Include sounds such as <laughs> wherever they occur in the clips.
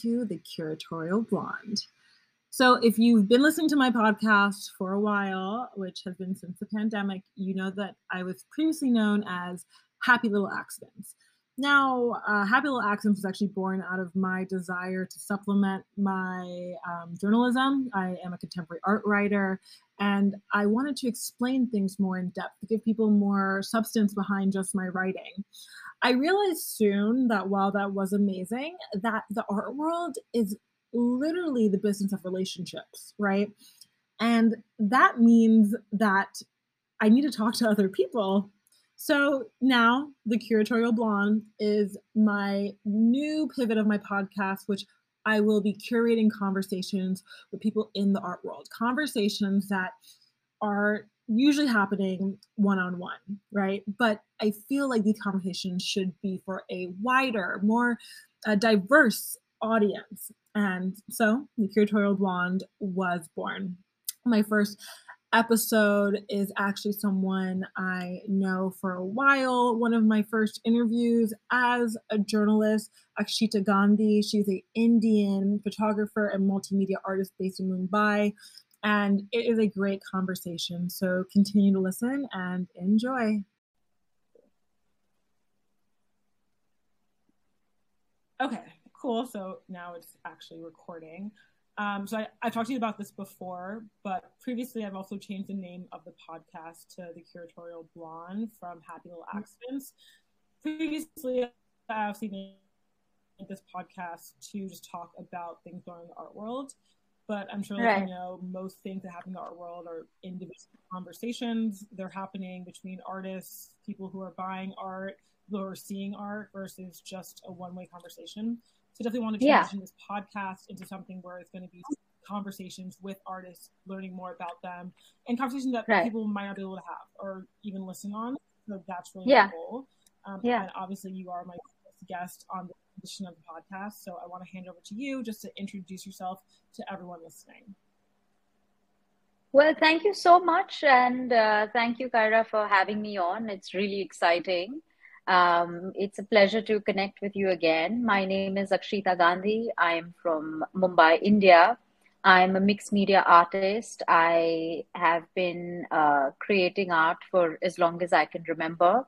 to The Curatorial Blonde. So, if you've been listening to my podcast for a while, which has been since the pandemic, you know that I was previously known as Happy Little Accidents. Now, uh, Happy Little Accidents was actually born out of my desire to supplement my um, journalism. I am a contemporary art writer, and I wanted to explain things more in depth, to give people more substance behind just my writing. I realized soon that while that was amazing, that the art world is literally the business of relationships, right? And that means that I need to talk to other people. So now the curatorial blonde is my new pivot of my podcast, which I will be curating conversations with people in the art world, conversations that are usually happening one on one, right? But I feel like these conversations should be for a wider, more uh, diverse audience. And so the curatorial blonde was born. My first episode is actually someone I know for a while. One of my first interviews as a journalist, Akshita Gandhi. She's an Indian photographer and multimedia artist based in Mumbai. And it is a great conversation. So continue to listen and enjoy. Okay, cool. So now it's actually recording. Um, so I, I talked to you about this before, but previously I've also changed the name of the podcast to the Curatorial Blonde from Happy Little mm-hmm. Accidents. Previously, I've seen this podcast to just talk about things going in the art world but I'm sure, like, right. you know, most things that happen in our world are individual conversations. They're happening between artists, people who are buying art, who are seeing art, versus just a one-way conversation. So definitely want to transition yeah. this podcast into something where it's going to be conversations with artists, learning more about them, and conversations that right. people might not be able to have or even listen on. So that's really yeah. cool. Um, yeah. And obviously, you are my guest on the edition of the podcast. So I want to hand over to you just to introduce yourself to everyone listening. Well, thank you so much. And uh, thank you, Caira, for having me on. It's really exciting. Um, it's a pleasure to connect with you again. My name is Akshita Gandhi. I am from Mumbai, India. I'm a mixed media artist. I have been uh, creating art for as long as I can remember.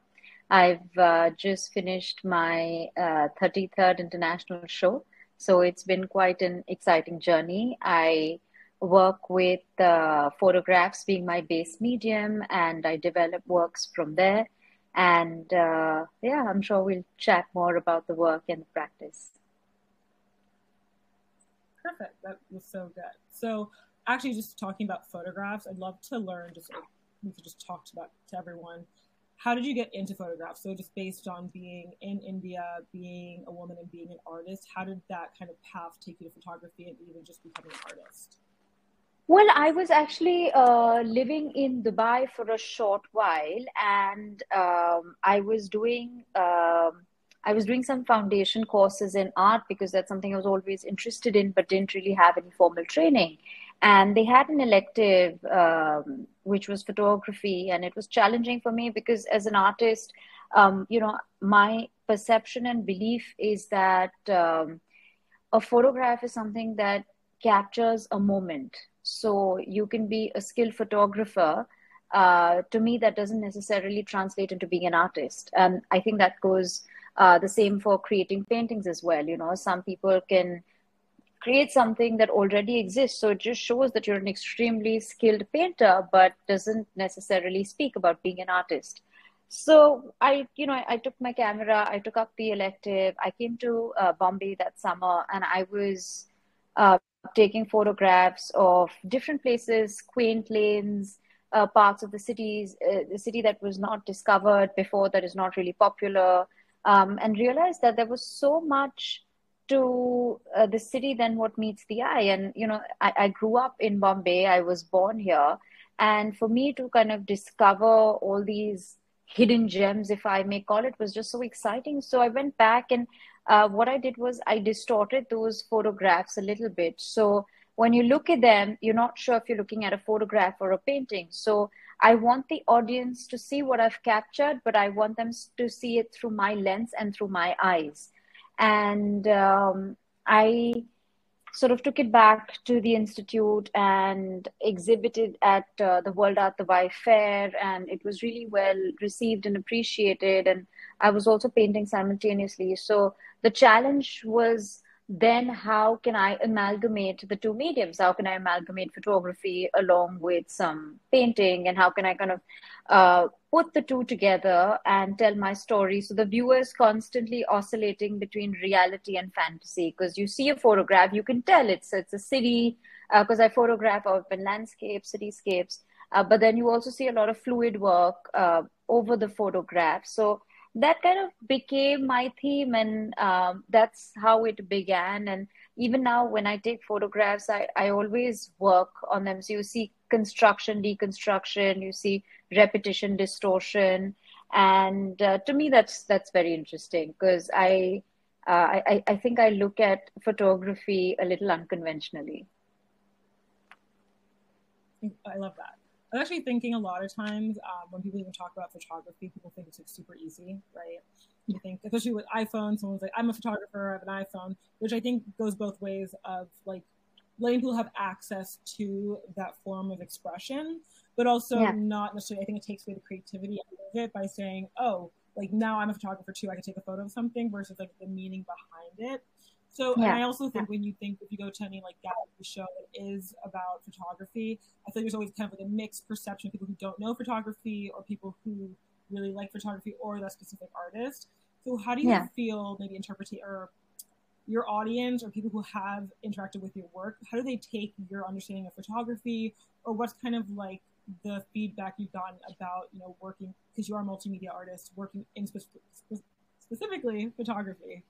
I've uh, just finished my uh, 33rd international show, so it's been quite an exciting journey. I work with uh, photographs being my base medium, and I develop works from there. And uh, yeah, I'm sure we'll chat more about the work and the practice. Perfect. That was so good. So, actually, just talking about photographs, I'd love to learn. Just we could just talk about to everyone how did you get into photographs? So just based on being in India, being a woman and being an artist, how did that kind of path take you to photography and even just becoming an artist? Well, I was actually uh, living in Dubai for a short while, and um, I was doing um, I was doing some foundation courses in art because that's something I was always interested in, but didn't really have any formal training and they had an elective um, which was photography and it was challenging for me because as an artist um, you know my perception and belief is that um, a photograph is something that captures a moment. So you can be a skilled photographer uh, to me that doesn't necessarily translate into being an artist. And i think that goes uh, the same for creating paintings as well. You know some people can create something that already exists. So it just shows that you're an extremely skilled painter, but doesn't necessarily speak about being an artist. So I, you know, I, I took my camera, I took up the elective, I came to uh, Bombay that summer, and I was uh, taking photographs of different places, quaint lanes, uh, parts of the cities, uh, the city that was not discovered before, that is not really popular, um, and realized that there was so much to uh, the city than what meets the eye. And, you know, I, I grew up in Bombay, I was born here. And for me to kind of discover all these hidden gems, if I may call it, was just so exciting. So I went back and uh, what I did was I distorted those photographs a little bit. So when you look at them, you're not sure if you're looking at a photograph or a painting. So I want the audience to see what I've captured, but I want them to see it through my lens and through my eyes. And um, I sort of took it back to the institute and exhibited at uh, the World Art the Fair, and it was really well received and appreciated. And I was also painting simultaneously, so the challenge was then how can I amalgamate the two mediums? How can I amalgamate photography along with some painting? And how can I kind of uh, put the two together and tell my story? So the viewer is constantly oscillating between reality and fantasy because you see a photograph, you can tell it's, it's a city because uh, I photograph urban landscapes, cityscapes. Uh, but then you also see a lot of fluid work uh, over the photograph. So that kind of became my theme and um, that's how it began and even now when i take photographs I, I always work on them. So you see construction deconstruction you see repetition distortion. And uh, to me that's that's very interesting because I, uh, I i think i look at photography a little unconventionally. I love that. I'm actually thinking a lot of times um, when people even talk about photography, people think it's like super easy, right? You think, especially with iPhone, someone's like, I'm a photographer, I have an iPhone, which I think goes both ways of like letting people have access to that form of expression, but also yeah. not necessarily, I think it takes away the creativity of it by saying, oh, like now I'm a photographer too, I can take a photo of something versus like the meaning behind it. So, yeah. and I also think yeah. when you think if you go to any like gallery show that is about photography, I feel like there's always kind of like a mixed perception of people who don't know photography or people who really like photography or that specific artist. So, how do you yeah. feel maybe interpreting or your audience or people who have interacted with your work? How do they take your understanding of photography, or what's kind of like the feedback you've gotten about you know working because you are a multimedia artist working in spe- specifically photography?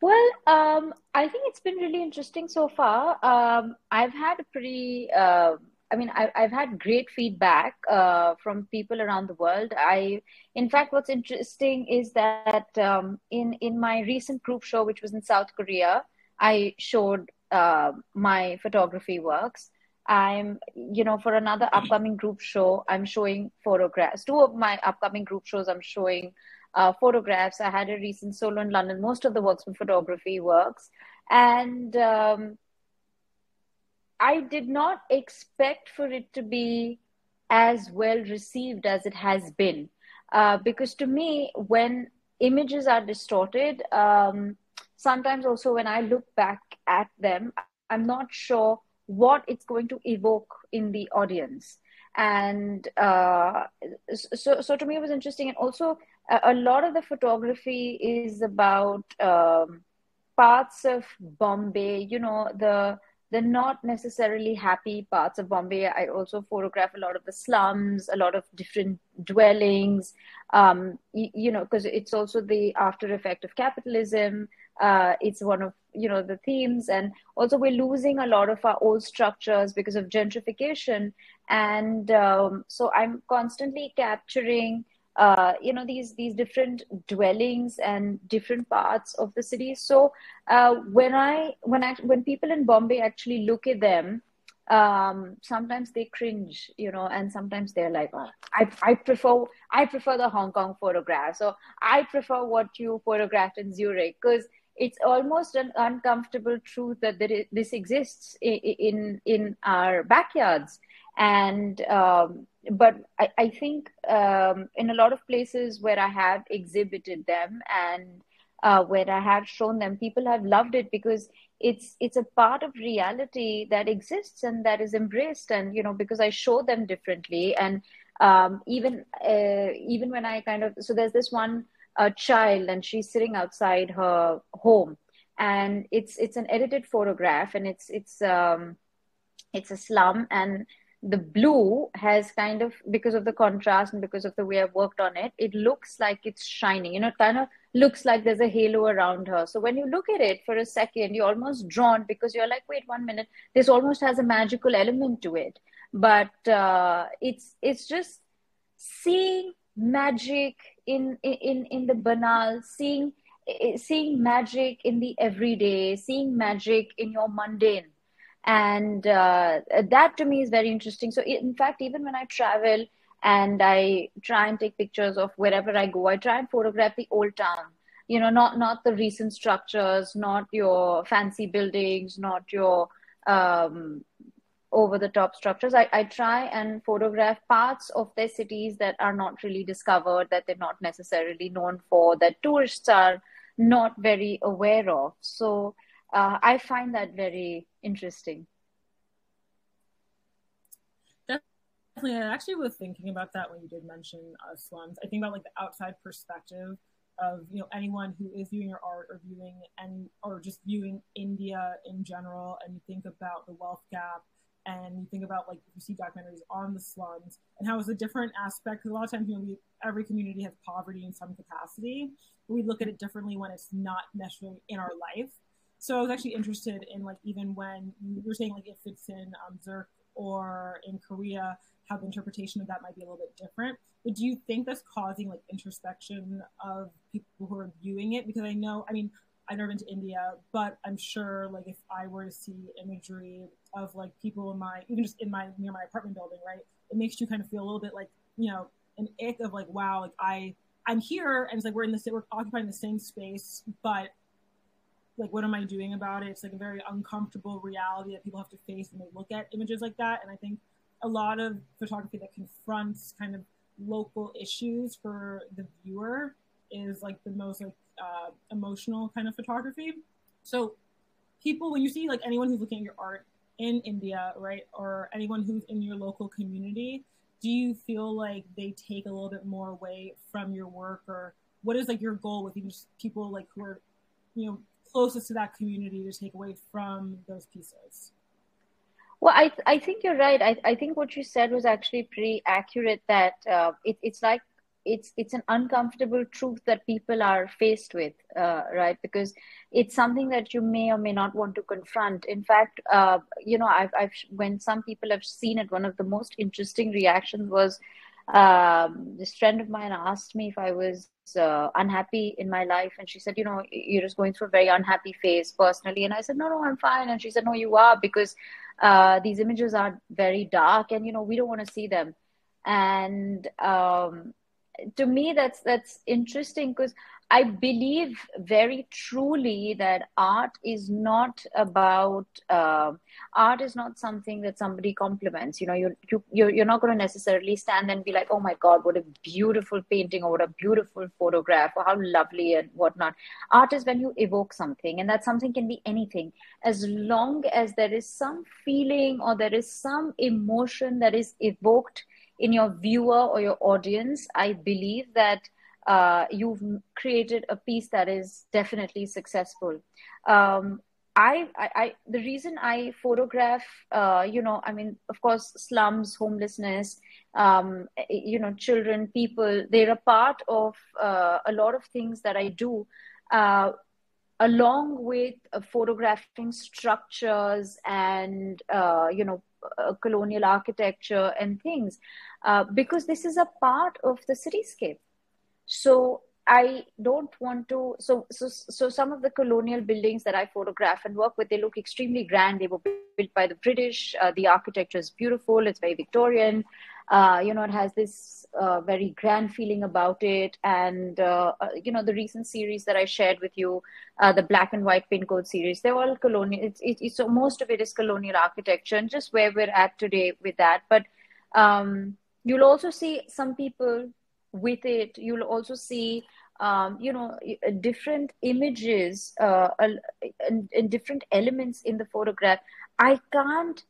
Well, um, I think it's been really interesting so far. Um, I've had a pretty, uh, I mean, I, have had great feedback uh, from people around the world. I, in fact, what's interesting is that um, in in my recent group show, which was in South Korea, I showed uh, my photography works. I'm, you know, for another upcoming group show, I'm showing photographs. Two of my upcoming group shows, I'm showing uh, photographs. I had a recent solo in London. Most of the works were photography works. And um, I did not expect for it to be as well received as it has been. Uh, because to me, when images are distorted, um, sometimes also when I look back at them, I'm not sure what it's going to evoke in the audience. And uh, so, so to me, it was interesting. And also, a lot of the photography is about um, parts of Bombay, you know, the the not necessarily happy parts of Bombay. I also photograph a lot of the slums, a lot of different dwellings, um, you, you, know, because it's also the after effect of capitalism. Uh, it's one of you know the themes, and also we're losing a lot of our old structures because of gentrification, and um, so I'm constantly capturing uh, you know these these different dwellings and different parts of the city. So uh, when i when i when people in bombay actually look at them um, sometimes they cringe you know and sometimes they're like oh, I, I prefer i prefer the hong kong photograph. So i prefer what you photographed in zurich. Because it's almost an uncomfortable truth that this exists in, in in our backyards. And um, but I, I think um, in a lot of places where I have exhibited them and uh, where I have shown them, people have loved it because it's it's a part of reality that exists and that is embraced, and you know because I show them differently, and um, even uh, even when I kind of so there's this one uh, child and she's sitting outside her home, and it's it's an edited photograph, and it's it's um, it's a slum and the blue has kind of because of the contrast and because of the way I've worked on it, it looks like it's shining. You know, kind of looks like there's a halo around her. So when you look at it for a second, you're almost drawn because you're like, wait one minute, this almost has a magical element to it. But uh, it's it's just seeing magic in in in the banal, seeing seeing magic in the everyday, seeing magic in your mundane and uh, that to me is very interesting. So in fact even when i travel and i try and take pictures of wherever i go i try and photograph the old town. You know not not the recent structures not your fancy buildings not your um, over the top structures. I, I try and photograph parts of their cities that are not really discovered that they're not necessarily known for that tourists are not very aware of. So uh, i find that very interesting definitely i actually was thinking about that when you did mention uh, slums i think about like the outside perspective of you know anyone who is viewing your art or viewing and or just viewing India in general, and you think about the wealth gap, and you think about like you see documentaries on the slums and how it's a different aspect. Because a lot of times, you know, we, every community has poverty in some capacity, but we look at it differently when it's not necessarily in our life. So I was actually interested in like even when you were saying like if it's in um, Zurich or in Korea, how the interpretation of that might be a little bit different. But do you think that's causing like introspection of people who are viewing it? Because I know, I mean, I've never been to India, but I'm sure like if I were to see imagery of like people in my even just in my near my apartment building, right, it makes you kind of feel a little bit like you know an ick of like wow, like I I'm here and it's like we're in the we're occupying the same space, but like what am I doing about it? It's like a very uncomfortable reality that people have to face when they look at images like that, and I think a lot of photography that confronts kind of local issues for the viewer is like the most like uh, emotional kind of photography. So people, when you see like anyone who's looking at your art in India, right, or anyone who's in your local community, do you feel like they take a little bit more away from your work, or what is like your goal with even just people like who are, you know, closest to that community to take away from those pieces? Well, I I think you're right. I I think what you said was actually pretty accurate. That uh, it, it's like it's it's an uncomfortable truth that people are faced with, uh, right? Because it's something that you may or may not want to confront. In fact, uh, you know, I've I've when some people have seen it, one of the most interesting reactions was um, this friend of mine asked me if I was uh, unhappy in my life, and she said, "You know, you're just going through a very unhappy phase personally." And I said, "No, no, I'm fine." And she said, "No, you are because uh, these images are very dark, and you know, we don't want to see them." And um, to me, that's that's interesting because I believe very truly that art is not about uh, art is not something that somebody compliments. You know, you you you're, you're not going to necessarily stand and be like, oh my god, what a beautiful painting or what a beautiful photograph or how lovely and whatnot. Art is when you evoke something, and that something can be anything, as long as there is some feeling or there is some emotion that is evoked in your viewer or your audience. I believe that uh, you've created a piece that is definitely successful. Um, I, I, I, the reason I photograph, uh, you know, I mean, of course, slums, homelessness, um, you know, children, people, they're a part of uh, a lot of things that I do, uh, along with uh, photographing structures and, uh, you know, uh, colonial architecture and things, because this is a part of the cityscape so I don't want to. So, so, so some of the colonial buildings that I photograph and work with, they look extremely grand. They were built by the British. Uh, the architecture is beautiful. It's very Victorian. Uh, you know, it has this uh, very grand feeling about it. And uh, uh, you know, the recent series that I shared with you, uh, the black and white pin code series, they're all colonial. It's, it's, so most of it is colonial architecture, and just where we're at today with that. But um, you'll also see some people with it you'll also see um, you know different images uh, and, and, different elements in the photograph i can't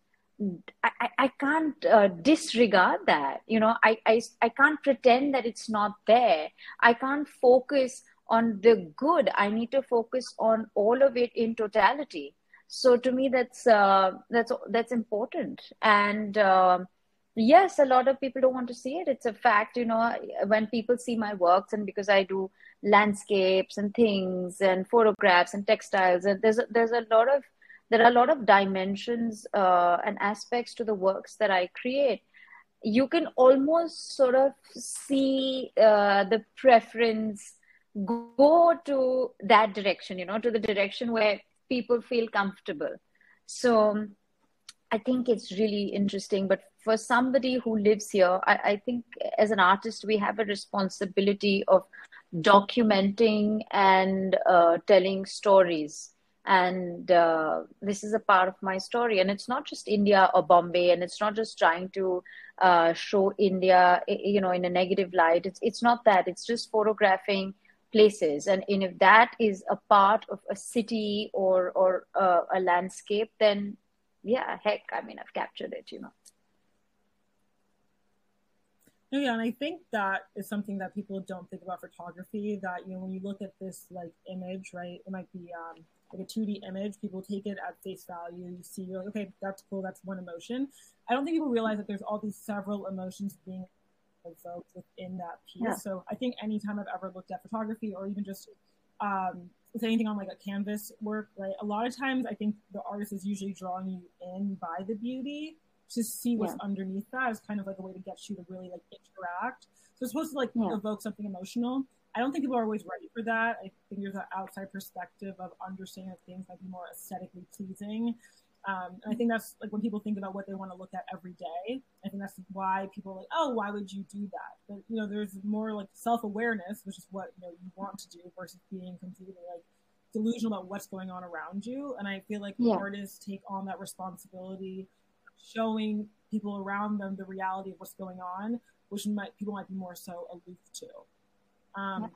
I, I can't uh, disregard that. You know I, I i can't pretend that it's not there. I can't focus on the good. I need to focus on all of it in totality. So to me that's uh, that's that's important. And um, yes a lot of people don't want to see it. It's a fact you know when people see my works and because i do landscapes and things and photographs and textiles and there's there's a lot of there are a lot of dimensions uh, and aspects to the works that i create you can almost sort of see uh, the preference go to that direction you know to the direction where people feel comfortable so I think it's really interesting. But for somebody who lives here, I, I, think as an artist, we have a responsibility of documenting and uh, telling stories and uh, this is a part of my story and it's not just india or bombay and it's not just trying to uh, show india you know in a negative light it's it's not that it's just photographing places and, and if that is a part of a city or or uh, a landscape then yeah heck i mean i've captured it you know yeah, and I think that is something that people don't think about photography. That you know, when you look at this like image, right? It might be um, like a 2D image, people take it at face value. You see, you're like, okay, that's cool, that's one emotion. I don't think people realize that there's all these several emotions being evoked within that piece. Yeah. So I think anytime I've ever looked at photography or even just um, with anything on like a canvas work, right? A lot of times I think the artist is usually drawing you in by the beauty to see what's yeah. underneath that is kind of like a way to get you to really like interact. So it's supposed to like yeah. evoke something emotional. I don't think people are always ready for that. I think there's an outside perspective of understanding that things might be more aesthetically pleasing. Um, and I think that's like when people think about what they want to look at every day. I think that's why people are like, oh, why would you do that? But you know, there's more like self awareness, which is what you know you want to do, versus being completely like delusional about what's going on around you. And I feel like yeah. artists take on that responsibility, showing people around them the reality of what's going on, which might people might be more so aloof to. Um,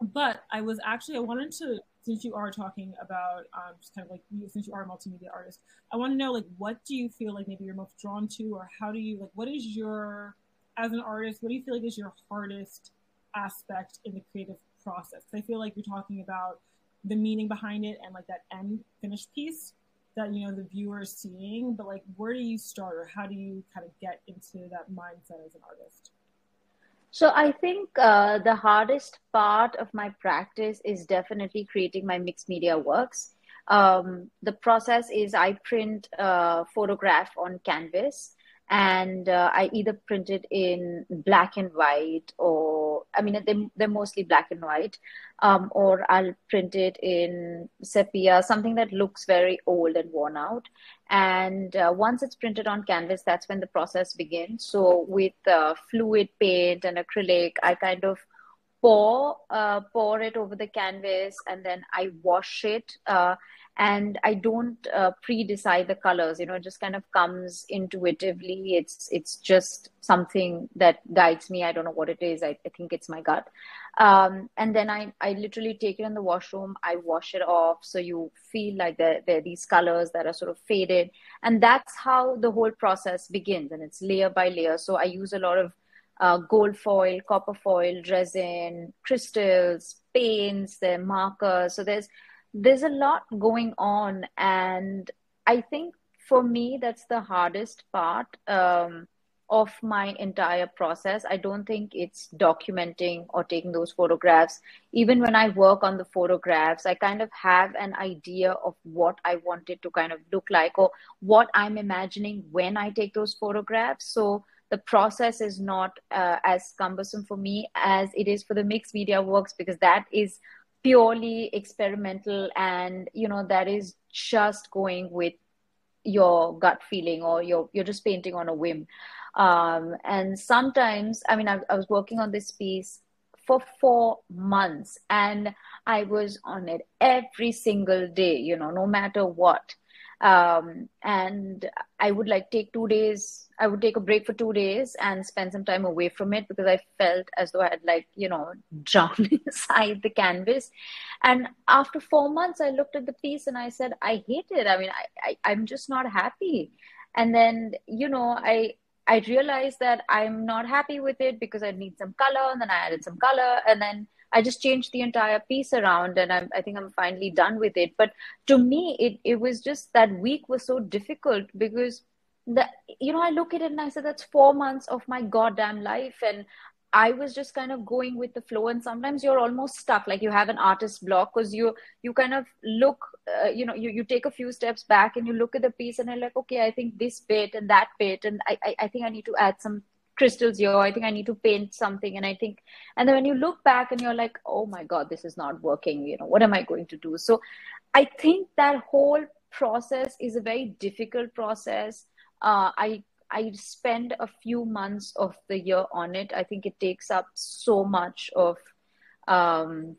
but I was actually I wanted to since you are talking about um, just kind of like you since you are a multimedia artist, I want to know like what do you feel like maybe you're most drawn to, or how do you like what is your as an artist what do you feel like is your hardest aspect in the creative process? I feel like you're talking about the meaning behind it and like that end finished piece that you know the viewer is seeing, but like where do you start or how do you kind of get into that mindset as an artist? So I think uh, the hardest part of my practice is definitely creating my mixed media works. Um, the process is I print a photograph on canvas and uh, I either print it in black and white or I mean they they're mostly black and white, um, or I'll print it in sepia, something that looks very old and worn out. And uh, once it's printed on canvas, that's when the process begins. So with uh, fluid paint and acrylic, I kind of pour uh, pour it over the canvas and then I wash it uh, and i don't uh, pre-decide the colors you know it just kind of comes intuitively. It's it's just something that guides me. I don't know what it is. I, I think it's my gut. Um, and then I, I literally take it in the washroom. I wash it off. So you feel like there, there are these colors that are sort of faded. And that's how the whole process begins. And it's layer by layer. So i use a lot of uh, gold foil copper foil resin crystals paints the markers. So there's there's a lot going on. And i think for me that's the hardest part um, of my entire process. I don't think it's documenting or taking those photographs. Even when i work on the photographs i kind of have an idea of what i want it to kind of look like or what i'm imagining when i take those photographs. So the process is not uh, as cumbersome for me as it is for the mixed media works because that is purely experimental and you know that is just going with your gut feeling or you're you're just painting on a whim. Um, and sometimes i mean I, I was working on this piece for four months and i was on it every single day you know no matter what um, and i would like take two days I would take a break for two days and spend some time away from it because I felt as though I had like, you know, <laughs> drowned inside the canvas. And after four months, I looked at the piece and I said, I hate it. I mean, I, I, I'm just not happy. And then, you know, I, I realized that I'm not happy with it because I need some color. And then I added some color. And then I just changed the entire piece around and I'm, I think I'm finally done with it. But to me, it, it was just that week was so difficult because the you know i look at it and i said that's four months of my goddamn life. And i was just kind of going with the flow. And sometimes you're almost stuck like you have an artist block because you you kind of look uh, you know you, you take a few steps back and you look at the piece and you're like okay i think this bit and that bit. And i i, I think i need to add some crystals here i think i need to paint something and i think and then when you look back and you're like oh my god this is not working you know what am i going to do so i think that whole process is a very difficult process uh, I I spend a few months of the year on it. I think it takes up so much of um,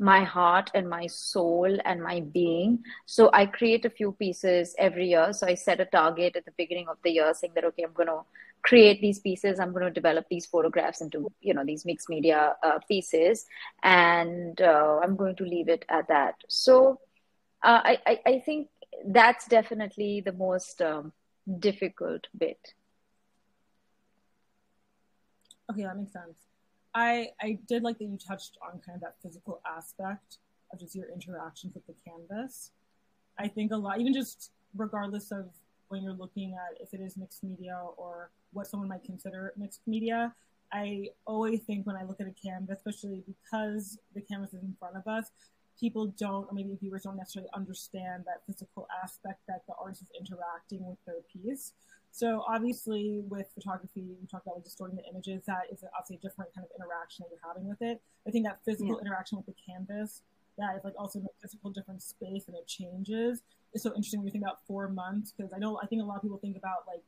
my heart and my soul and my being. So I create a few pieces every year. So I set a target at the beginning of the year saying that, okay, I'm going to create these pieces. I'm going to develop these photographs into, you know, these mixed media uh, pieces. And uh, I'm going to leave it at that. So uh, I, I, I, think that's definitely the most um, difficult bit. Okay, that makes sense. I I did like that you touched on kind of that physical aspect of just your interactions with the canvas. I think a lot, even just regardless of when you're looking at if it is mixed media or what someone might consider mixed media, I always think when I look at a canvas, especially because the canvas is in front of us, people don't, or maybe viewers don't necessarily understand that physical aspect that the artist is interacting with their piece. So obviously with photography, we talk about like distorting the images. That is obviously a different kind of interaction that you're having with it. I think that physical yeah. interaction with the canvas, that is like also in a physical different space and it changes. Is so interesting when you think about four months because I know I think a lot of people think about like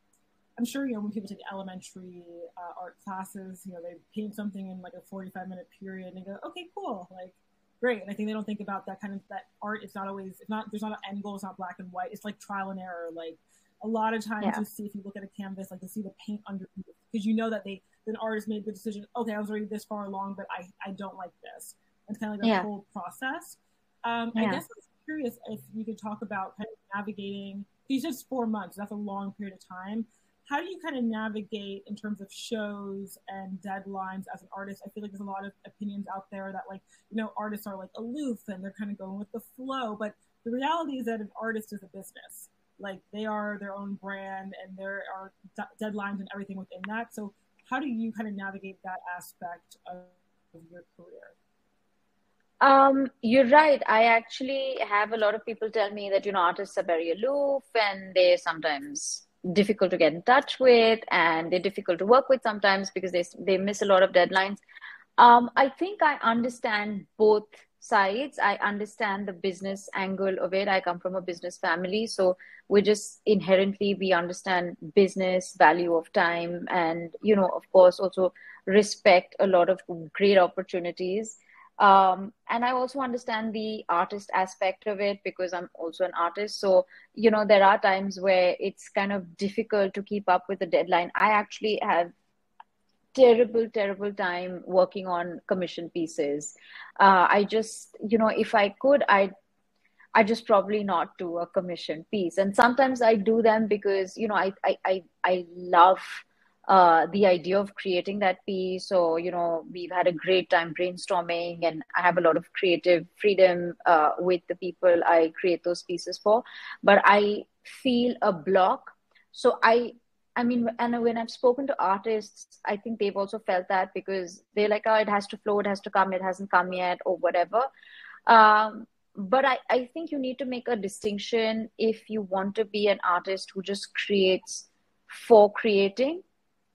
I'm sure you know when people take elementary uh, art classes, you know they paint something in like a 45 minute period and they go, okay, cool, like great. And I think they don't think about that kind of that art. It's not always it's not there's not an end goal. It's not black and white. It's like trial and error. Like a lot of times yeah. you see if you look at a canvas, like you see the paint underneath because you know that they the artist made the decision. Okay, I was already this far along, but I I don't like this. It's kind of like the yeah. whole process. Um, yeah. I guess curious if you could talk about kind of navigating. These just four months. That's a long period of time. How do you kind of navigate in terms of shows and deadlines as an artist? I feel like there's a lot of opinions out there that like you know artists are like aloof and they're kind of going with the flow, but the reality is that an artist is a business like they are their own brand and there are d- deadlines and everything within that so how do you kind of navigate that aspect of your career um, you're right. I actually have a lot of people tell me that you know artists are very aloof and they're sometimes difficult to get in touch with and they're difficult to work with sometimes because they they miss a lot of deadlines. Um, I think I understand both sides. I understand the business angle of it. I come from a business family, so we just inherently we understand business value of time, and you know, of course, also respect a lot of great opportunities. Um, and I also understand the artist aspect of it because I'm also an artist. So, you know, there are times where it's kind of difficult to keep up with the deadline. I actually have terrible terrible time working on commission pieces uh, i just you know if i could i i just probably not do a commission piece and sometimes i do them because you know i i i, I love uh, the idea of creating that piece so you know we've had a great time brainstorming and i have a lot of creative freedom uh, with the people i create those pieces for. But i feel a block. So i I mean, and when I've spoken to artists, I think they've also felt that because they're like, oh, it has to flow, it has to come, it hasn't come yet, or whatever. Um, but I, I think you need to make a distinction if you want to be an artist who just creates for creating,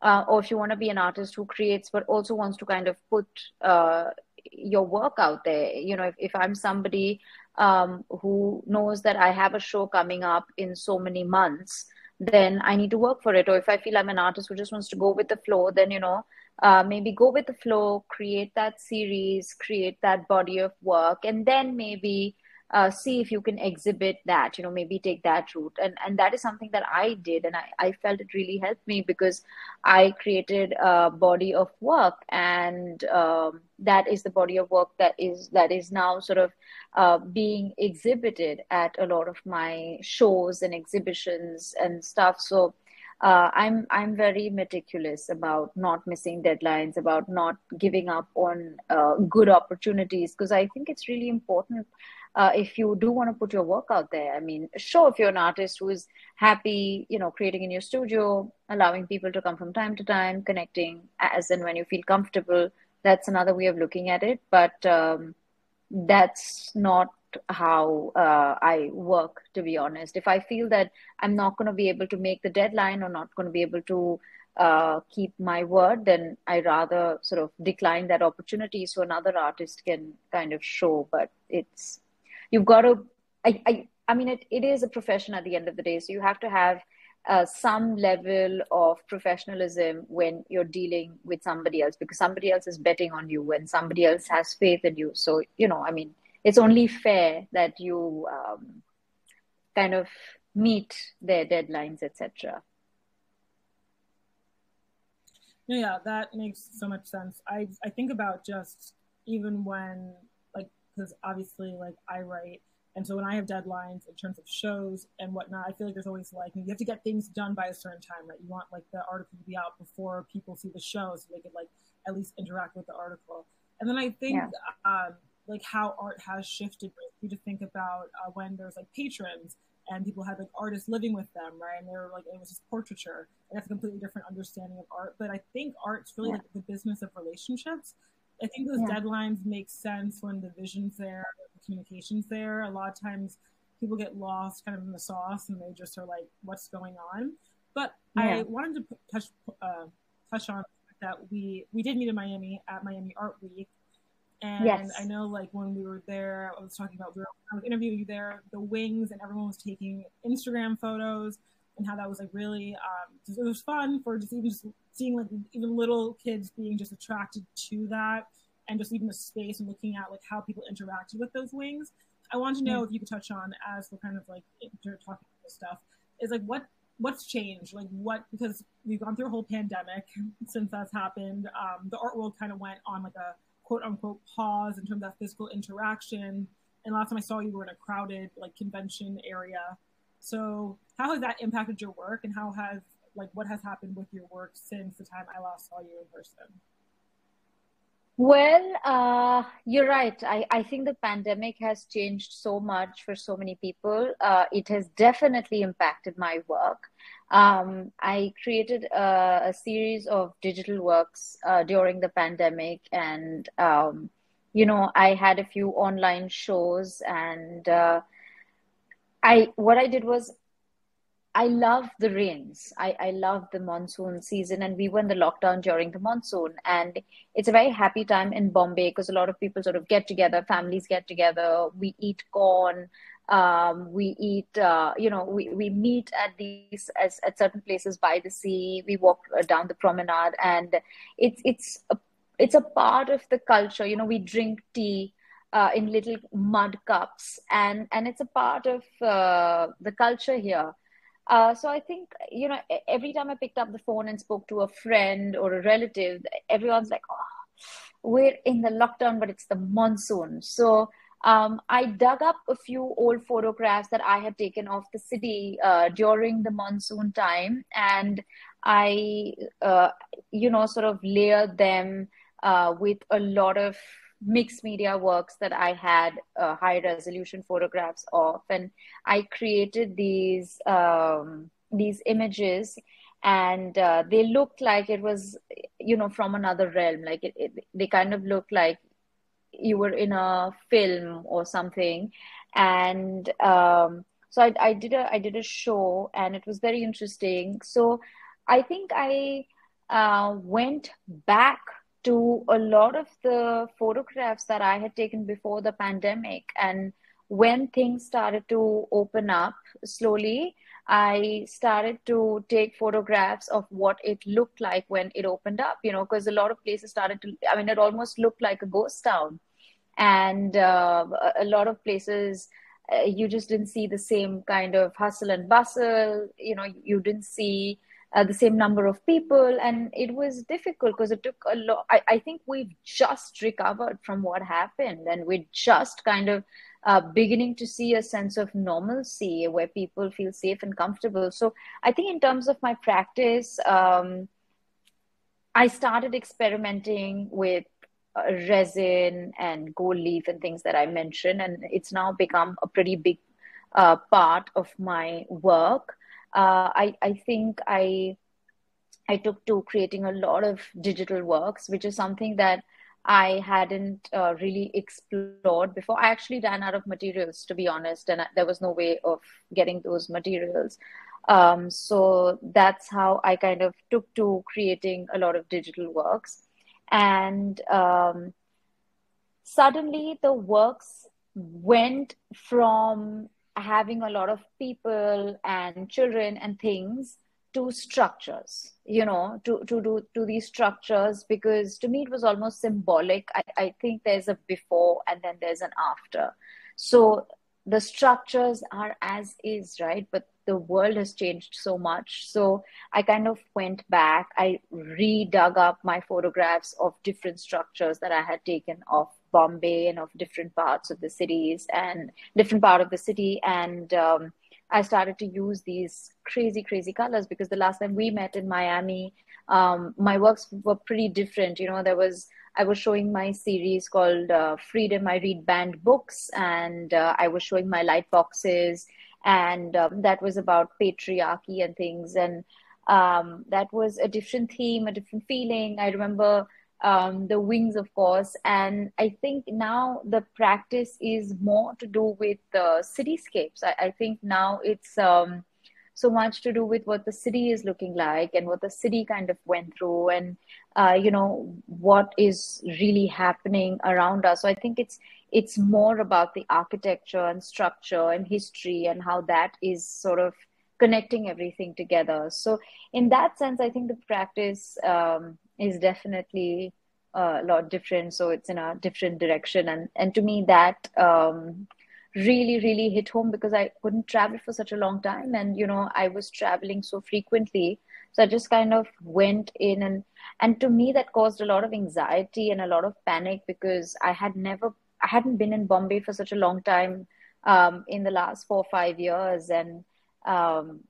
uh, or if you want to be an artist who creates but also wants to kind of put uh, your work out there. You know, if, if I'm somebody um, who knows that I have a show coming up in so many months, then I need to work for it. Or if I feel I'm an artist who just wants to go with the flow, then, you know, uh, maybe go with the flow, create that series, create that body of work, and then maybe uh, see if you can exhibit that you know maybe take that route. And and that is something that i did and i, I felt it really helped me because i created a body of work and um, that is the body of work that is that is now sort of uh, being exhibited at a lot of my shows and exhibitions and stuff. So uh, I'm I'm very meticulous about not missing deadlines, about not giving up on uh, good opportunities because I think it's really important uh, if you do want to put your work out there. I mean, sure, if you're an artist who is happy, you know, creating in your studio, allowing people to come from time to time, connecting as and when you feel comfortable, that's another way of looking at it. But um, that's not how uh, I work, to be honest. If I feel that I'm not going to be able to make the deadline or not going to be able to uh, keep my word, then I rather sort of decline that opportunity so another artist can kind of show. But it's you've got to I, I, I mean it, it is a profession at the end of the day so you have to have uh, some level of professionalism when you're dealing with somebody else because somebody else is betting on you and somebody else has faith in you. So, you know, I mean, it's only fair that you um, kind of meet their deadlines, etc. Yeah, that makes so much sense. I I think about just even when because obviously like I write and so when I have deadlines in terms of shows and whatnot, I feel like there's always like you have to get things done by a certain time, right? You want like the article to be out before people see the show, so they could like at least interact with the article. And then I think yeah. um, like how art has shifted. You to think about uh, when there's like patrons and people had like artists living with them, right? And they were like it was just portraiture, and that's a completely different understanding of art. But I think art's really yeah. like the business of relationships. I think those yeah. deadlines make sense when the vision's there, the communication's there. A lot of times people get lost kind of in the sauce and they just are like, what's going on? But yeah. I wanted to touch, uh, touch on that we, we did meet in Miami at Miami Art Week. And yes. I know like when we were there, I was talking about, we were, I was interviewing you there, the wings and everyone was taking Instagram photos and how that was like really, um, it was fun for just even just seeing like even little kids being just attracted to that and just even the space and looking at like how people interacted with those wings. I want to know if you could touch on as we're kind of like talking about this stuff is like what what's changed? Like what because we've gone through a whole pandemic <laughs> since that's happened. Um, the art world kind of went on like a quote unquote pause in terms of physical interaction. And last time i saw you were in a crowded like convention area so how has that impacted your work and how has like what has happened with your work since the time I last saw you in person? Well, uh, you're right. I, I think the pandemic has changed so much for so many people. Uh, it has definitely impacted my work. Um, I created a, a, series of digital works uh, during the pandemic, and um, you know, I had a few online shows, and uh, I what I did was I love the rains. I, I love the monsoon season, and we were in the lockdown during the monsoon. And it's a very happy time in Bombay because a lot of people sort of get together, families get together, we eat corn, um, we eat, uh, you know, we, we meet at these as, at certain places by the sea. We walk uh, down the promenade, and it's it's a, it's a part of the culture. You know, we drink tea. Uh, in little mud cups, and and it's a part of uh, the culture here. Uh, so I think you know every time I picked up the phone and spoke to a friend or a relative, everyone's like, "Oh, we're in the lockdown, but it's the monsoon." So um, I dug up a few old photographs that I had taken of the city uh, during the monsoon time, and I, uh, you know, sort of layered them uh, with a lot of mixed media works that I had uh, high resolution photographs of, and I created these um, these images, and uh, they looked like it was, you know, from another realm. Like it, it, they kind of looked like you were in a film or something, and um, so I, I did a I did a show, and it was very interesting. So I think I uh, went back to a lot of the photographs that I had taken before the pandemic. And when things started to open up slowly, I started to take photographs of what it looked like when it opened up, you know, because a lot of places started to, I mean, it almost looked like a ghost town. And uh, a lot of places, uh, you just didn't see the same kind of hustle and bustle, you know, you didn't see uh, the same number of people and it was difficult because it took a lot I, I, think we've just recovered from what happened and we're just kind of uh, beginning to see a sense of normalcy where people feel safe and comfortable. So i think in terms of my practice um, i started experimenting with uh, resin and gold leaf and things that i mentioned and it's now become a pretty big uh, part of my work uh, I, I think I I took to creating a lot of digital works, which is something that I hadn't uh, really explored before. I actually ran out of materials, to be honest, and there was no way of getting those materials. Um, so that's how I kind of took to creating a lot of digital works. And um, suddenly the works went from having a lot of people and children and things to structures you know to to do to these structures because to me it was almost symbolic. I, I think there's a before and then there's an after. So the structures are as is right? But the world has changed so much. So i kind of went back. I redug up my photographs of different structures that i had taken of bombay and of different parts of the cities and different part of the city and um, I started to use these crazy, crazy colors because the last time we met in Miami, um, my works were pretty different. You know, there was I was showing my series called uh, Freedom. I read banned books, and uh, I was showing my light boxes, and um, that was about patriarchy and things. And um, that was a different theme, a different feeling. I remember um, the wings, of course. And I think now the practice is more to do with the cityscapes. I, I think now it's um, so much to do with what the city is looking like and what the city kind of went through and, uh, you know, what is really happening around us. So I think it's it's more about the architecture and structure and history and how that is sort of connecting everything together. So in that sense, I think the practice um, is definitely a lot different. So it's in a different direction, and and to me that um, really really hit home because I couldn't travel for such a long time, and you know I was traveling so frequently. So I just kind of went in and and to me that caused a lot of anxiety and a lot of panic because I had never I hadn't been in Bombay for such a long time um, in the last four or five years and um,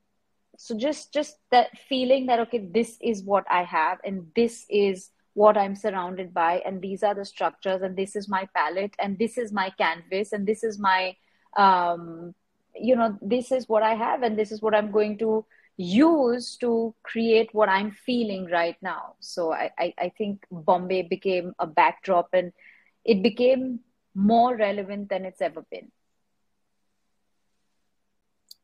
so just just that feeling that okay this is what i have and this is what i'm surrounded by and these are the structures and this is my palette and this is my canvas and this is my um, you know this is what i have and this is what i'm going to use to create what i'm feeling right now. So I, I, I think bombay became a backdrop and it became more relevant than it's ever been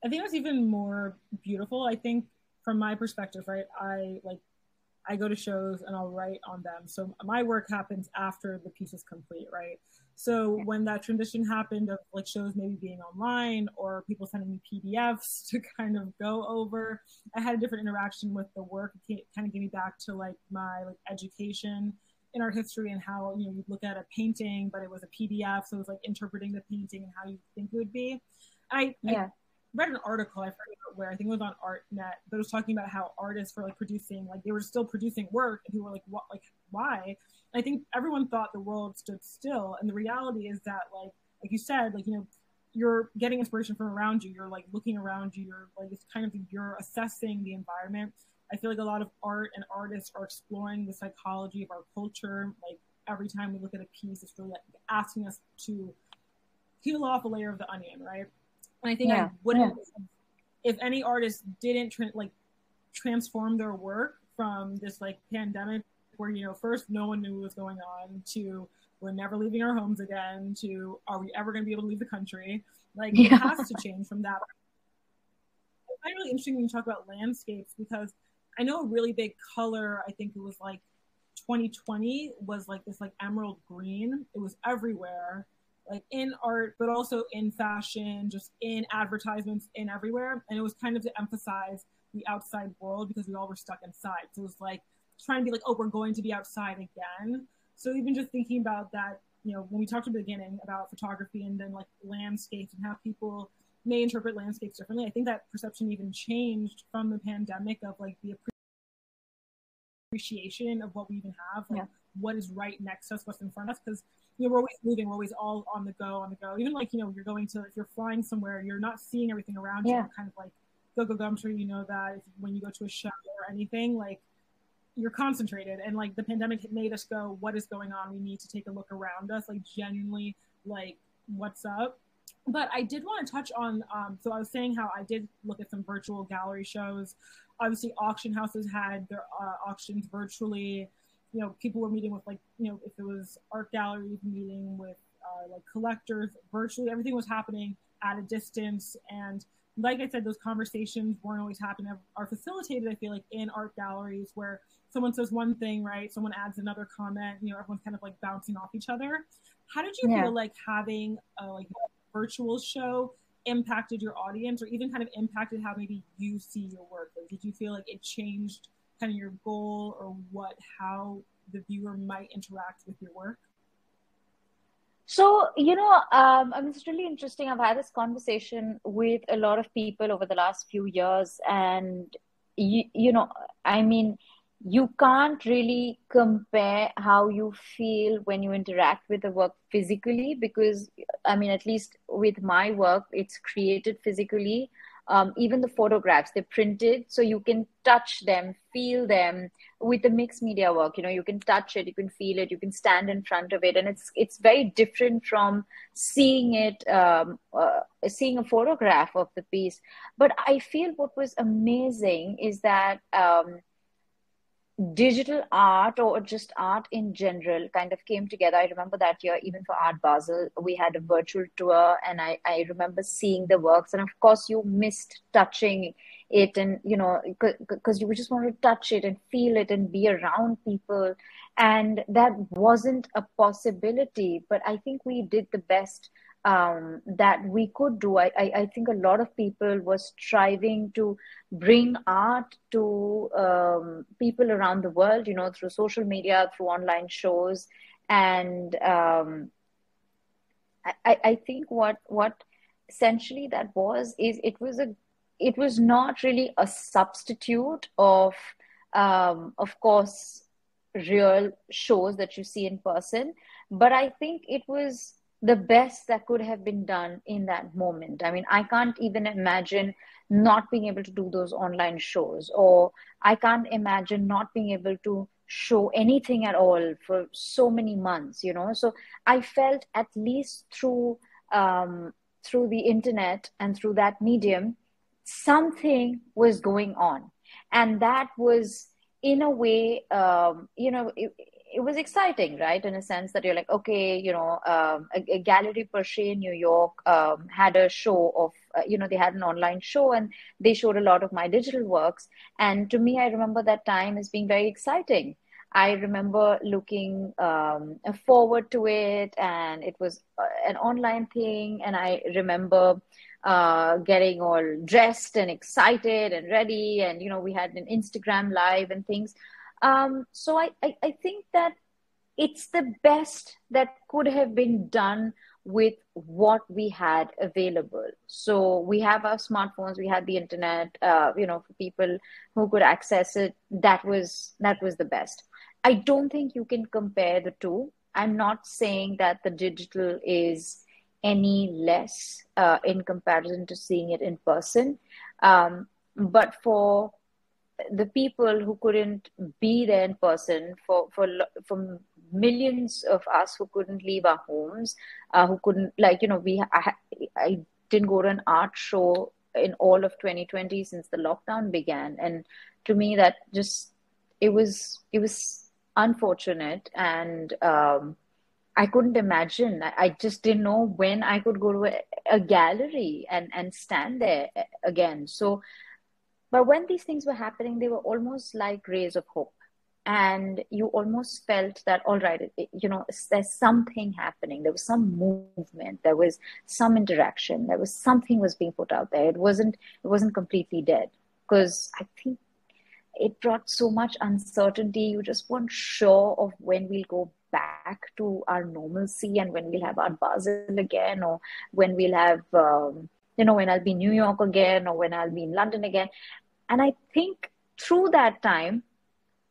I think it's even more beautiful. I think from my perspective, right? I like I go to shows and I'll write on them. So my work happens after the piece is complete, right? So when that transition happened of like shows maybe being online or people sending me PDFs <laughs> to kind of go over, I had a different interaction with the work. It kind of gave me back to like my like education in art history and how you know you look at a painting, but it was a PDF, so it was like interpreting the painting and how you think it would be. I, yeah. I read an article I forget where I think it was on ArtNet, but it was talking about how artists were like producing, like they were still producing work, and people were like, "What? Like why?" And I think everyone thought the world stood still, and the reality is that, like, like you said, like you know, you're getting inspiration from around you. You're like looking around you. You're like it's kind of you're assessing the environment. I feel like a lot of art and artists are exploring the psychology of our culture. Like every time we look at a piece, it's really like asking us to peel off a layer of the onion, right? And I think yeah. I wouldn't yeah. if any artist didn't tra- like transform their work from this like pandemic where you know first no one knew what was going on to we're never leaving our homes again to are we ever going to be able to leave the country like yeah. it has to change from that i find really interesting when you talk about landscapes because i know a really big color i think it was like 2020 was like this like emerald green it was everywhere like in art, but also in fashion, just in advertisements, in everywhere. And it was kind of to emphasize the outside world because we all were stuck inside. So it was like trying to be like, oh, we're going to be outside again. So even just thinking about that, you know, when we talked at the beginning about photography and then like landscapes and how people may interpret landscapes differently, I think that perception even changed from the pandemic of like the appreciation of what we even have, like yeah. What is right next to us, what's in front of us. Because you know, we're always moving, we're always all on the go, on the go. Even like, you know, you're going to, if you're flying somewhere, you're not seeing everything around yeah. you. kind of like, go, go, go. I'm sure you know that if, when you go to a show or anything, like, you're concentrated. And like, the pandemic made us go, what is going on? We need to take a look around us, like, genuinely, like, what's up? But I did want to touch on, um, so I was saying how I did look at some virtual gallery shows. Obviously, auction houses had their uh, auctions virtually you know, people were meeting with like, you know, if it was art galleries meeting with uh, like collectors virtually, everything was happening at a distance. And like I said, those conversations weren't always happening, are facilitated, I feel like, in art galleries where someone says one thing, right? Someone adds another comment, you know, everyone's kind of like bouncing off each other. How did you yeah. feel like having a like virtual show impacted your audience or even kind of impacted how maybe you see your work? Like, did you feel like it changed kind of your goal or what, how the viewer might interact with your work? So, you know, um, I mean, it's really interesting. I've had this conversation with a lot of people over the last few years, and, you, you know, I mean, you can't really compare how you feel when you interact with the work physically because i mean at least with my work it's created physically um, even the photographs they're printed so you can touch them feel them. With the mixed media work you know you can touch it you can feel it you can stand in front of it and it's it's very different from seeing it um, uh, seeing a photograph of the piece. But i feel what was amazing is that um, digital art or just art in general kind of came together. I remember that year, even for Art Basel, we had a virtual tour, and I, I remember seeing the works. And of course, you missed touching it, and you know, because you just want to touch it and feel it and be around people. And that wasn't a possibility, but I think we did the best um, that we could do. I, I, I, think a lot of people were striving to bring art to um, people around the world, you know, through social media, through online shows. And um, I, I think what what essentially that was is it was a it was not really a substitute of um, of course real shows that you see in person but i think it was the best that could have been done in that moment. I mean, I can't even imagine not being able to do those online shows, or I can't imagine not being able to show anything at all for so many months, you know. So I felt at least through um, through the internet and through that medium, something was going on, and that was in a way, um, you know, it was exciting, right? In a sense that you're like, okay, you know, um, a, a, Galeries per se in New York um, had a show of, uh, you know, they had an online show and they showed a lot of my digital works. And to me, I remember that time as being very exciting. I remember looking um, forward to it, and it was uh, an online thing. And I remember uh, getting all dressed and excited and ready. And, you know, we had an Instagram live and things. Um, so I, I, I think that it's the best that could have been done with what we had available. So we have our smartphones, we had the internet. Uh, you know, for people who could access it, that was that was the best. I don't think you can compare the two. I'm not saying that the digital is any less uh, in comparison to seeing it in person. Um, but for the people who couldn't be there in person for for for millions of us who couldn't leave our homes uh, who couldn't like you know we I, I didn't go to an art show in all of 2020 since the lockdown began and to me that just it was it was unfortunate and um, I couldn't imagine. I, just didn't know when I could go to a, a gallery and and stand there again. So but when these things were happening, they were almost like rays of hope. And you almost felt that, all right, it, you know, there's something happening. There was some movement. There was some interaction. There was something was being put out there. It wasn't, it wasn't completely dead. Because I think it brought so much uncertainty. You just weren't sure of when we'll go back to our normalcy and when we'll have our Basel again or when we'll have um, you know when i'll be in new york again or when i'll be in london again and I think through that time,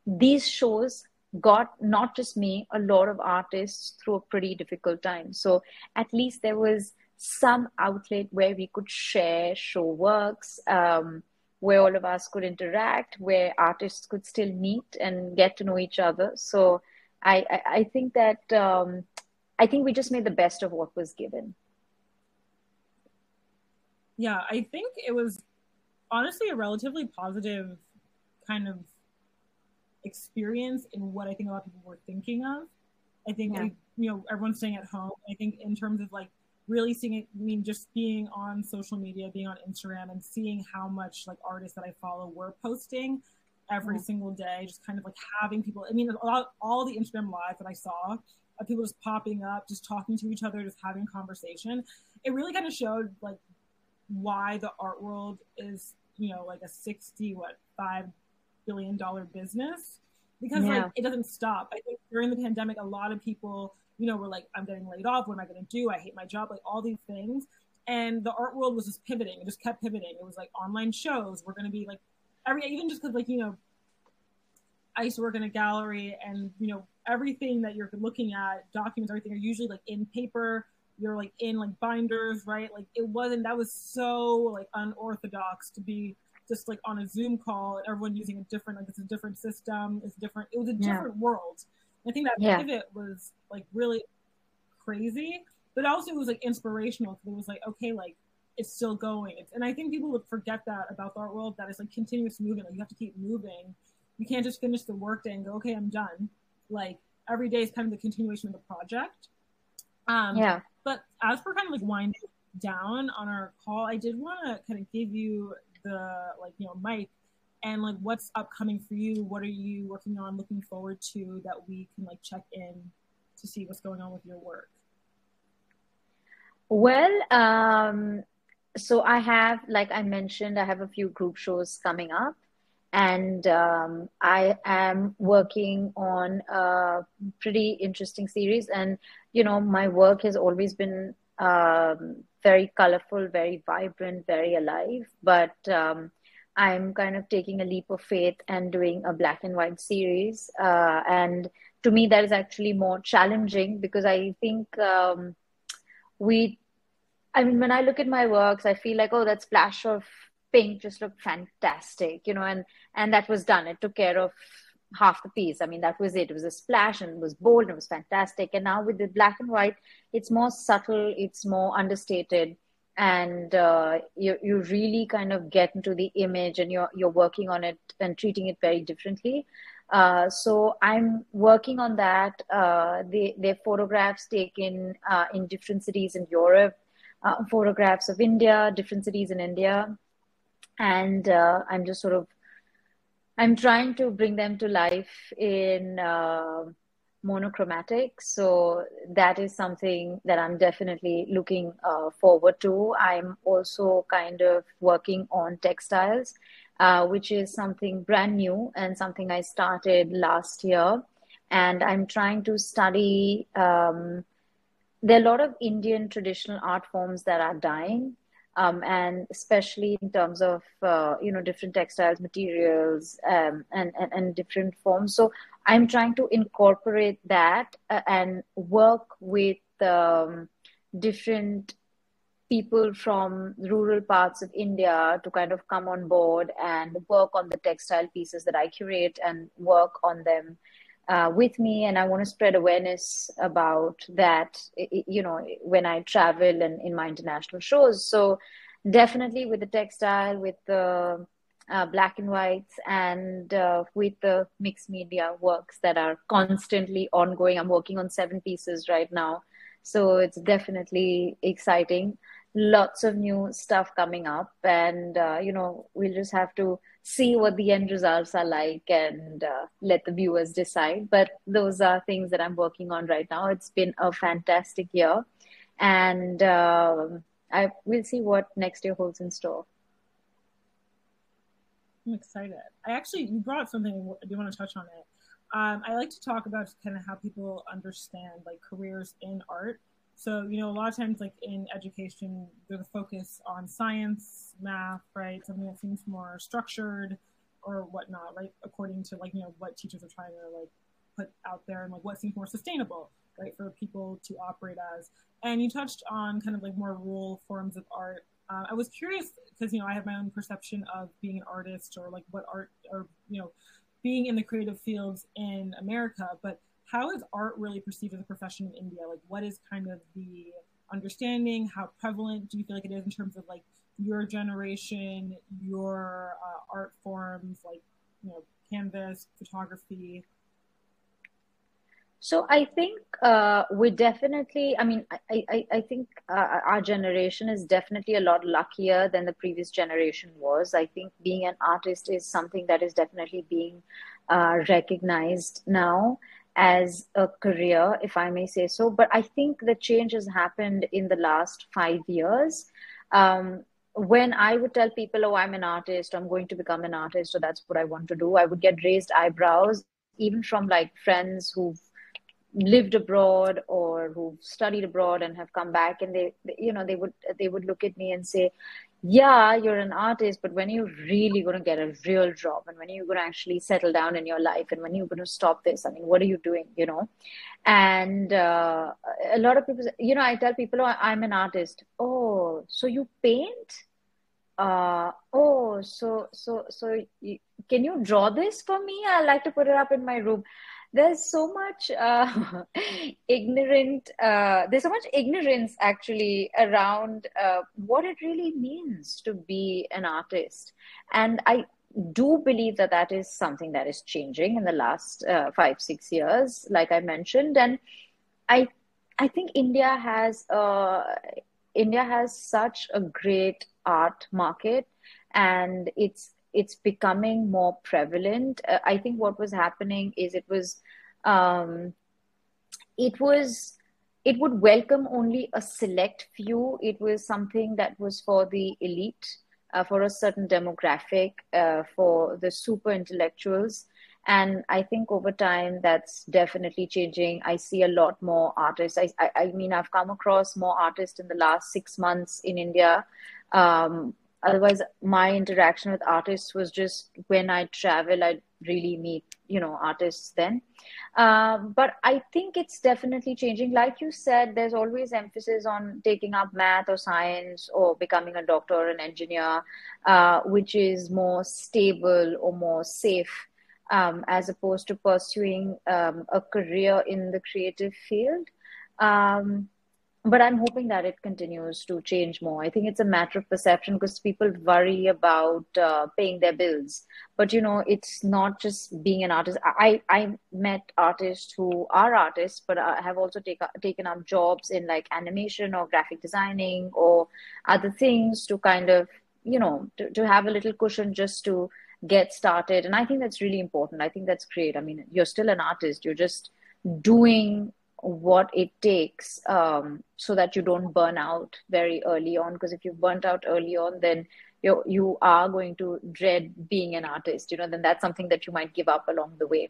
these shows got not just me, a lot of artists through a pretty difficult time. So at least there was some outlet where we could share show works, um, where all of us could interact, where artists could still meet and get to know each other. So I, I, I think that um, I think we just made the best of what was given. Yeah, I think it was honestly a relatively positive kind of experience in what I think a lot of people were thinking of. I think yeah. you know everyone's staying at home. I think in terms of like really seeing it, I mean just being on social media, being on Instagram, and seeing how much like artists that I follow were posting every yeah. single day, just kind of like having people. I mean, lot, all the Instagram lives that I saw of people just popping up, just talking to each other, just having conversation. It really kind of showed like why the art world is, you know, like a 60, what, five billion dollar business because yeah. like it doesn't stop. I think during the pandemic, a lot of people, you know, were like, I'm getting laid off. What am I going to do? I hate my job. Like all these things. And the art world was just pivoting. It just kept pivoting. It was like online shows. We're going to be like every, even just because like, you know, I used to work in a gallery and, you know, everything that you're looking at, documents, everything are usually like in paper. You're like in like binders, right? Like it wasn't, that was so like unorthodox to be just like on a Zoom call and everyone using a different, like it's a different system, it's different, it was a different yeah. world. I think that yeah. pivot was like really crazy, but also it was like inspirational because it was like, okay, like it's still going. It's, and I think people would forget that about the art world that it's like continuous movement. Like you have to keep moving. You can't just finish the workday and go, okay, I'm done. Like every day is kind of the continuation of the project. Um, yeah. But as we're kind of like winding down on our call, I did want to kind of give you the like you know mic and like what's upcoming for you. What are you working on looking forward to that we can like check in to see what's going on with your work? Well um so i have like i mentioned i have a few group shows coming up and um, i am working on a pretty interesting series and you know my work has always been um, very colorful, very vibrant, very alive. But um, I'm kind of taking a leap of faith and doing a black and white series. Uh, and to me, that is actually more challenging because I think um, we, I mean, when I look at my works, I feel like, oh, that splash of pink just looked fantastic, you know, and and that was done. It took care of half the piece. I mean, that was it. It was a splash and it was bold and it was fantastic. And now with the black and white, it's more subtle, it's more understated, and uh, you you really kind of get into the image and you're you're working on it and treating it very differently. Uh, so I'm working on that. Uh, they they photographs taken uh, in different cities in Europe, uh, photographs of India, different cities in India, and uh, I'm just sort of I'm trying to bring them to life in uh, monochromatic. So that is something that I'm definitely looking uh, forward to. I'm also kind of working on textiles, uh, which is something brand new and something I started last year. And I'm trying to study. Um, there are a lot of Indian traditional art forms that are dying um, and especially in terms of uh, you know different textiles materials um, and, and, and different forms. So i'm trying to incorporate that uh, and work with um, different people from rural parts of india to kind of come on board and work on the textile pieces that i curate and work on them uh, with me and i want to spread awareness about that you know when i travel and in my international shows. So definitely with the textile with the uh, black and whites and uh, with the mixed media works that are constantly ongoing. I'm working on seven pieces right now. So it's definitely exciting. Lots of new stuff coming up and uh, you know we'll just have to see what the end results are like and uh, let the viewers decide. But those are things that I'm working on right now. It's been a fantastic year, and uh, I will see what next year holds in store. I'm excited. I actually you brought something. I do want to touch on it. Um, I like to talk about kind of how people understand like careers in art so, you know, a lot of times, like in education, there's a focus on science, math, right? Something that seems more structured or whatnot, right? According to like, you know, what teachers are trying to like put out there and like what seems more sustainable, right, for people to operate as. And you touched on kind of like more rural forms of art. Uh, I was curious because, you know, I have my own perception of being an artist or like what art or, you know, being in the creative fields in America, but how is art really perceived as a profession in India? Like, what is kind of the understanding? How prevalent do you feel like it is in terms of like your generation, your uh, art forms, like you know, canvas, photography? So I think uh, we definitely. I mean, I I, I think uh, our generation is definitely a lot luckier than the previous generation was. I think being an artist is something that is definitely being uh, recognized now as a career, if I may say so. But I think the change has happened in the last five years. Um, when I would tell people, oh, I'm an artist, I'm going to become an artist, so that's what I want to do, I would get raised eyebrows, even from like friends who've lived abroad or who've studied abroad and have come back and they, you know they would they would look at me and say yeah you're an artist but when are you really going to get a real job and when are you going to actually settle down in your life and when are you going to stop this i mean what are you doing you know? And uh, a lot of people you know i tell people oh, i'm an artist. Oh so you paint? Uh, oh so so so can you draw this for me? I like to put it up in my room there's so much uh, <laughs> ignorant uh, there's so much ignorance actually around uh, what it really means to be an artist. And i do believe that that is something that is changing in the last uh, five six years like i mentioned. And i i think india has uh, india has such a great art market. And it's it's becoming more prevalent. Uh, I think what was happening is it was, um, it was, it would welcome only a select few. It was something that was for the elite, uh, for a certain demographic, uh, for the super intellectuals. And I think over time that's definitely changing. I see a lot more artists. I, I, I mean, I've come across more artists in the last six months in India. Um, otherwise my interaction with artists was just when i travel i really meet you know artists then. Um, but i think it's definitely changing. Like you said there's always emphasis on taking up math or science or becoming a doctor or an engineer uh, which is more stable or more safe um, as opposed to pursuing um, a career in the creative field. Um, but I'm hoping that it continues to change more. I think it's a matter of perception because people worry about uh, paying their bills. But you know, it's not just being an artist. I I met artists who are artists, but have also take, taken up jobs in like animation or graphic designing or other things to kind of you know to, to have a little cushion just to get started. And I think that's really important. I think that's great. I mean, you're still an artist. You're just doing what it takes um, so that you don't burn out very early on. Because if you burnt out early on then you you are going to dread being an artist you know then that's something that you might give up along the way.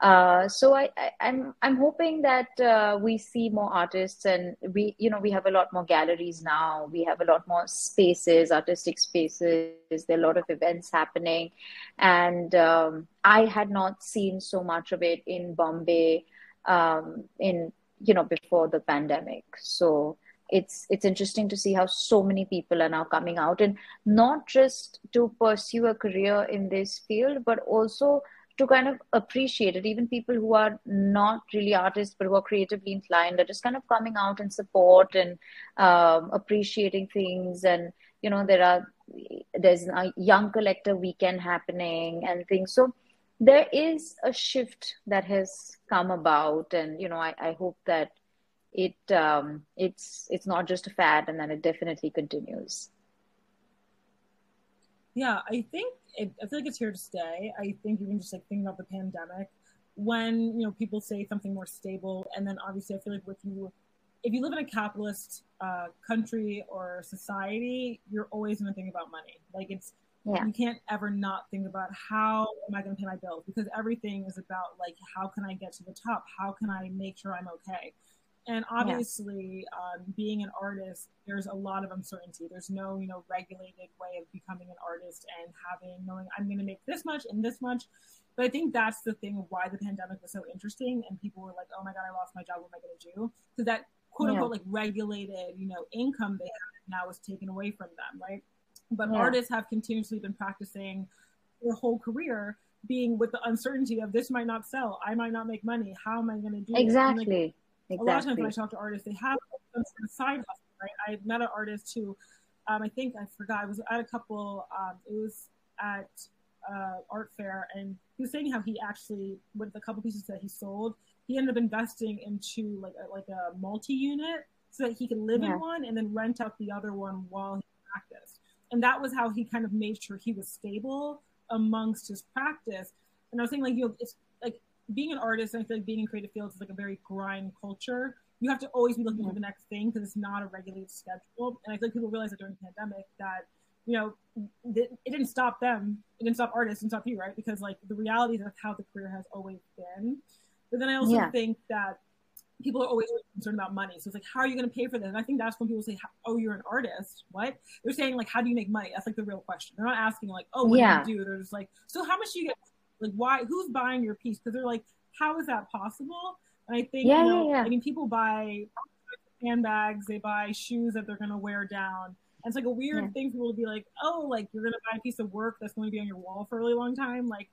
Uh, so I, I, am I'm, I'm hoping that uh, we see more artists and we you know we have a lot more galleries now. We have a lot more spaces artistic spaces. There are a lot of events happening. And um, I had not seen so much of it in Bombay um, in you know before the pandemic. So it's it's interesting to see how so many people are now coming out and not just to pursue a career in this field but also to kind of appreciate it. Even people who are not really artists but who are creatively inclined are just kind of coming out and support and um, appreciating things. And you know there are there's a young collector weekend happening and things. So there is a shift that has come about and you know i, I hope that it um, it's it's not just a fad and then it definitely continues. Yeah i think it, i feel like it's here to stay. I think even just like thinking about the pandemic when you know people say something more stable and then obviously i feel like with you if you live in a capitalist uh, country or society you're always going to think about money. Like it's yeah. you can't ever not think about how am I going to pay my bills because everything is about like how can I get to the top? How can I make sure I'm okay? And obviously, yeah. um, being an artist, there's a lot of uncertainty. There's no, you know, regulated way of becoming an artist and having knowing I'm going to make this much and this much. But I think that's the thing of why the pandemic was so interesting, and people were like, "Oh my god, I lost my job. What am I going to do?" Because that quote unquote yeah. like regulated, you know, income they had now was taken away from them, right? But yeah. artists have continuously been practicing their whole career being with the uncertainty of this might not sell, I might not make money. How am I going to do exactly? Like, exactly. A lot of times when I talk to artists, they have some sort of side hustle. Right? I met an artist who, um, I think I forgot. I was at a couple. Um, it was at uh, art fair, and he was saying how he actually, with a couple pieces that he sold, he ended up investing into like a, like a multi unit so that he could live yeah. in one and then rent out the other one while and that was how he kind of made sure he was stable amongst his practice. And I was saying like you know it's like being an artist and I feel like being in creative fields is like a very grind culture. you have to always be looking for the next thing because it's not a regulated schedule. And I think people realize that during the pandemic that you know it, it didn't stop them, it didn't stop artists, it didn't stop you, right? Because like the realities of how the career has always been. But then I also yeah. think that people are always concerned about money. So it's like, how are you going to pay for this? And I think that's when people say, oh, you're an artist. What? They're saying like, how do you make money? That's like the real question. They're not asking like, oh, what yeah. do you do? They're just like, so how much do you get? Like, why? Who's buying your piece? Because they're like, how is that possible? And I think, yeah, you know, yeah, yeah. I mean, people buy handbags, they buy shoes that they're going to wear down. And it's like a weird yeah. thing for people to be like, oh, like you're going to buy a piece of work that's going to be on your wall for a really long time. Like,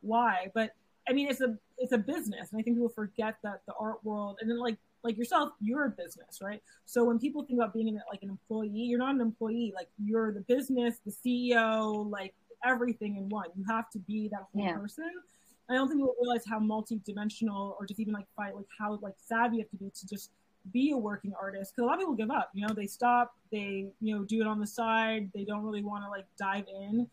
why? But I mean, it's a it's a business, and I think people forget that the art world, and then like like yourself, you're a business, right? So when people think about being an, like an employee, you're not an employee. Like you're the business, the CEO, like everything in one. You have to be that whole yeah. person. I don't think people realize how multi-dimensional or just even like fight like how like savvy you have to be to just be a working artist because a lot of people give up you know they stop they you know do it on the side they don't really want to like dive in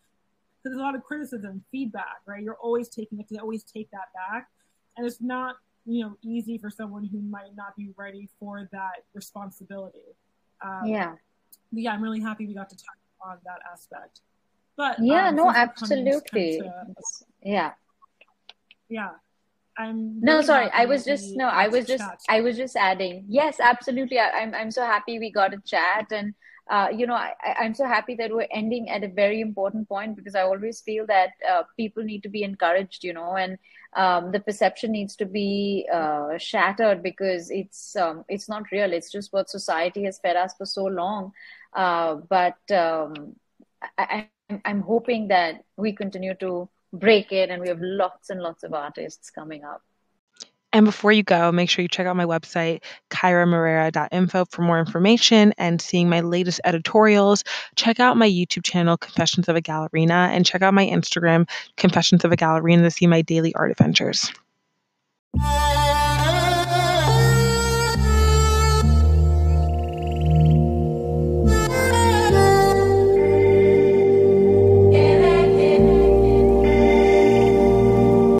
because there's a lot of criticism, feedback, right? You're always taking it to always take that back, and it's not you know easy for someone who might not be ready for that responsibility. Um, yeah. yeah, I'm really happy we got to talk on that aspect. But yeah, um, no, absolutely. To, yeah. Yeah. I'm no sorry i was just no i was just chat. i was just adding yes absolutely I, I'm, I'm so happy we got a chat and uh, you know, I, I'm so happy that we're ending at a very important point because I always feel that uh, people need to be encouraged, you know, and um, the perception needs to be uh, shattered because it's um, it's not real. It's just what society has fed us for so long. Uh, but um, I, I'm hoping that we continue to break it, and we have lots and lots of artists coming up. And before you go, make sure you check out my website, cairamoreira.info, for more information and seeing my latest editorials. Check out my YouTube channel, Confessions of a Gallerina, and check out my Instagram, Confessions of a Gallerina, to see my daily art adventures.